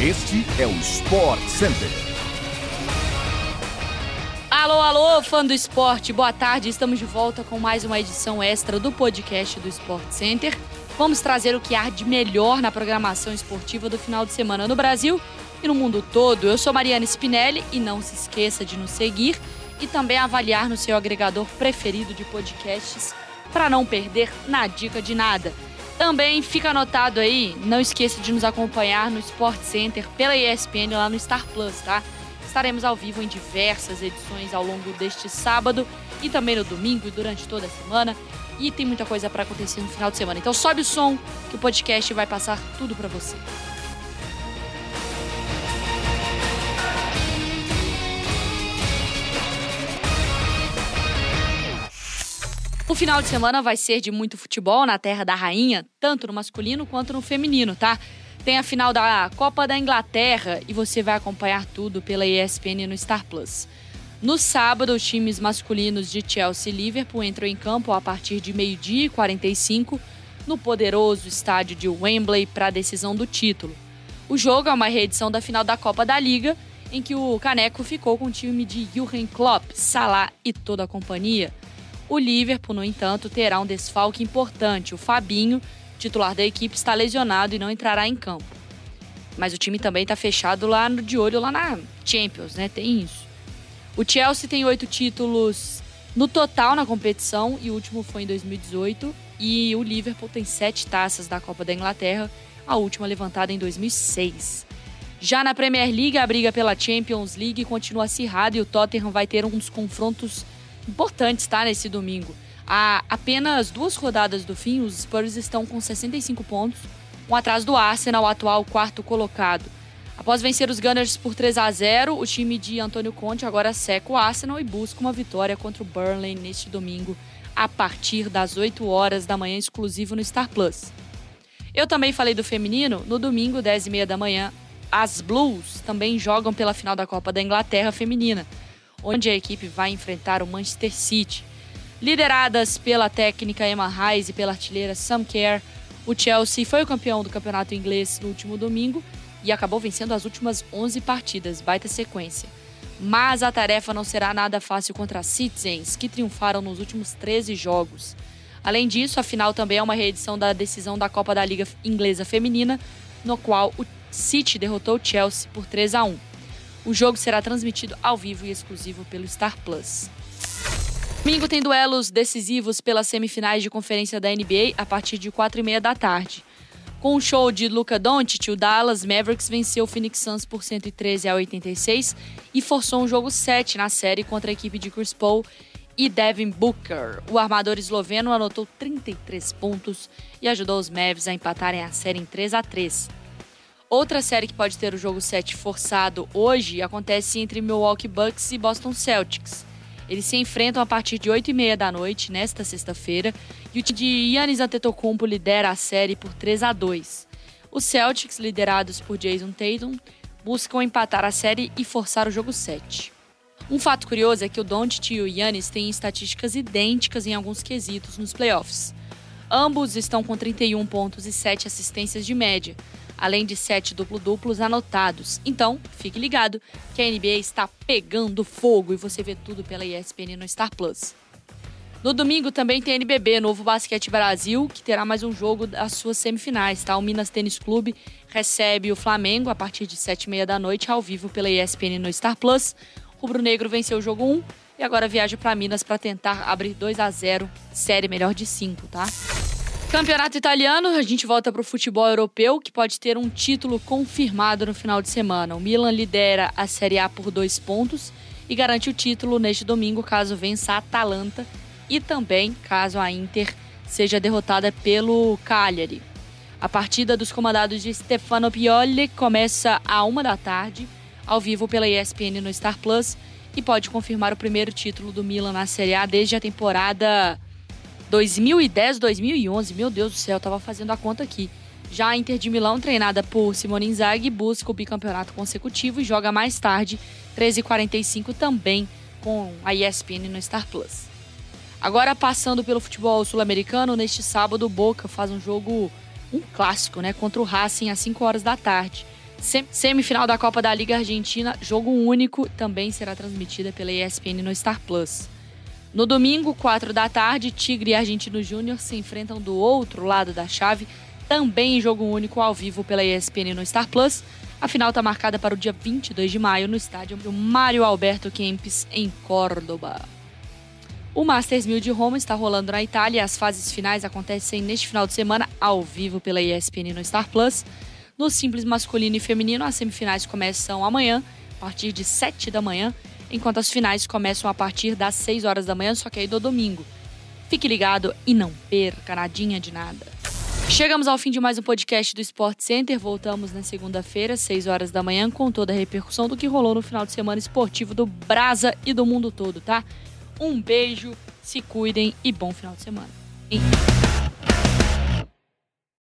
Este é o Sport Center. Alô, alô, fã do esporte, boa tarde. Estamos de volta com mais uma edição extra do podcast do Sport Center. Vamos trazer o que há de melhor na programação esportiva do final de semana no Brasil e no mundo todo. Eu sou Mariana Spinelli e não se esqueça de nos seguir e também avaliar no seu agregador preferido de podcasts para não perder na dica de nada. Também fica anotado aí, não esqueça de nos acompanhar no Sport Center pela ESPN lá no Star Plus, tá? Estaremos ao vivo em diversas edições ao longo deste sábado e também no domingo e durante toda a semana. E tem muita coisa para acontecer no final de semana. Então sobe o som que o podcast vai passar tudo para você. O final de semana vai ser de muito futebol na Terra da Rainha, tanto no masculino quanto no feminino, tá? Tem a final da Copa da Inglaterra e você vai acompanhar tudo pela ESPN no Star Plus. No sábado, os times masculinos de Chelsea e Liverpool entram em campo a partir de meio-dia e 45 no poderoso estádio de Wembley para a decisão do título. O jogo é uma reedição da final da Copa da Liga, em que o Caneco ficou com o time de Jurgen Klopp, Salah e toda a companhia. O Liverpool, no entanto, terá um desfalque importante. O Fabinho, titular da equipe, está lesionado e não entrará em campo. Mas o time também está fechado lá no, de olho lá na Champions, né? Tem isso. O Chelsea tem oito títulos no total na competição e o último foi em 2018. E o Liverpool tem sete taças da Copa da Inglaterra, a última levantada em 2006. Já na Premier League, a briga pela Champions League continua acirrada e o Tottenham vai ter um dos confrontos importantes, tá? Nesse domingo. Há apenas duas rodadas do fim, os Spurs estão com 65 pontos, um atrás do Arsenal, atual quarto colocado. Após vencer os Gunners por 3 a 0, o time de Antônio Conte agora seca o Arsenal e busca uma vitória contra o Burnley neste domingo, a partir das 8 horas da manhã, exclusivo no Star Plus. Eu também falei do feminino, no domingo, 10 e meia da manhã, as Blues também jogam pela final da Copa da Inglaterra feminina onde a equipe vai enfrentar o Manchester City. Lideradas pela técnica Emma Hayes e pela artilheira Sam Kerr, o Chelsea foi o campeão do campeonato inglês no último domingo e acabou vencendo as últimas 11 partidas, baita sequência. Mas a tarefa não será nada fácil contra as Citizens, que triunfaram nos últimos 13 jogos. Além disso, a final também é uma reedição da decisão da Copa da Liga Inglesa Feminina, no qual o City derrotou o Chelsea por 3 a 1. O jogo será transmitido ao vivo e exclusivo pelo Star Plus. Domingo tem duelos decisivos pelas semifinais de conferência da NBA a partir de 4 e meia da tarde. Com o show de Luca Doncic, o Dallas Mavericks venceu o Phoenix Suns por 113 a 86 e forçou um jogo 7 na série contra a equipe de Chris Paul e Devin Booker. O armador esloveno anotou 33 pontos e ajudou os Mavs a empatarem a série em 3 a 3. Outra série que pode ter o jogo 7 forçado hoje acontece entre Milwaukee Bucks e Boston Celtics. Eles se enfrentam a partir de 8 e meia da noite, nesta sexta-feira, e o time de Giannis Antetokounmpo lidera a série por 3 a 2. Os Celtics, liderados por Jason Tatum, buscam empatar a série e forçar o jogo 7. Um fato curioso é que o Doncic e o Giannis têm estatísticas idênticas em alguns quesitos nos playoffs. Ambos estão com 31 pontos e 7 assistências de média, além de sete duplo-duplos anotados. Então, fique ligado que a NBA está pegando fogo e você vê tudo pela ESPN no Star Plus. No domingo também tem NBB, Novo Basquete Brasil, que terá mais um jogo das suas semifinais, tá? O Minas Tênis Clube recebe o Flamengo a partir de 7h30 da noite, ao vivo pela ESPN no Star Plus. O Rubro Negro venceu o jogo 1 e agora viaja para Minas para tentar abrir 2 a 0 série melhor de 5, tá? Campeonato italiano, a gente volta para o futebol europeu, que pode ter um título confirmado no final de semana. O Milan lidera a Série A por dois pontos e garante o título neste domingo caso vença a Atalanta e também caso a Inter seja derrotada pelo Cagliari. A partida dos comandados de Stefano Pioli começa a uma da tarde, ao vivo pela ESPN no Star Plus, e pode confirmar o primeiro título do Milan na Série A desde a temporada 2010, 2011, meu Deus do céu, eu tava fazendo a conta aqui. Já a Inter de Milão, treinada por Simone Inzaghi, busca o bicampeonato consecutivo e joga mais tarde, 13h45, também com a ESPN no Star Plus. Agora, passando pelo futebol sul-americano, neste sábado Boca faz um jogo, um clássico, né, contra o Racing às 5 horas da tarde. Semifinal da Copa da Liga Argentina, jogo único, também será transmitida pela ESPN no Star Plus. No domingo, 4 da tarde, Tigre e Argentino Júnior se enfrentam do outro lado da chave, também em jogo único ao vivo pela ESPN no Star Plus. A final está marcada para o dia 22 de maio no estádio Mário Alberto Kempis, em Córdoba. O Masters 1000 de Roma está rolando na Itália as fases finais acontecem neste final de semana ao vivo pela ESPN no Star Plus. No simples masculino e feminino, as semifinais começam amanhã, a partir de 7 da manhã, enquanto as finais começam a partir das 6 horas da manhã, só que aí do domingo. Fique ligado e não perca nadinha de nada. Chegamos ao fim de mais um podcast do Sport Center. Voltamos na segunda-feira, 6 horas da manhã, com toda a repercussão do que rolou no final de semana esportivo do Brasa e do mundo todo, tá? Um beijo, se cuidem e bom final de semana.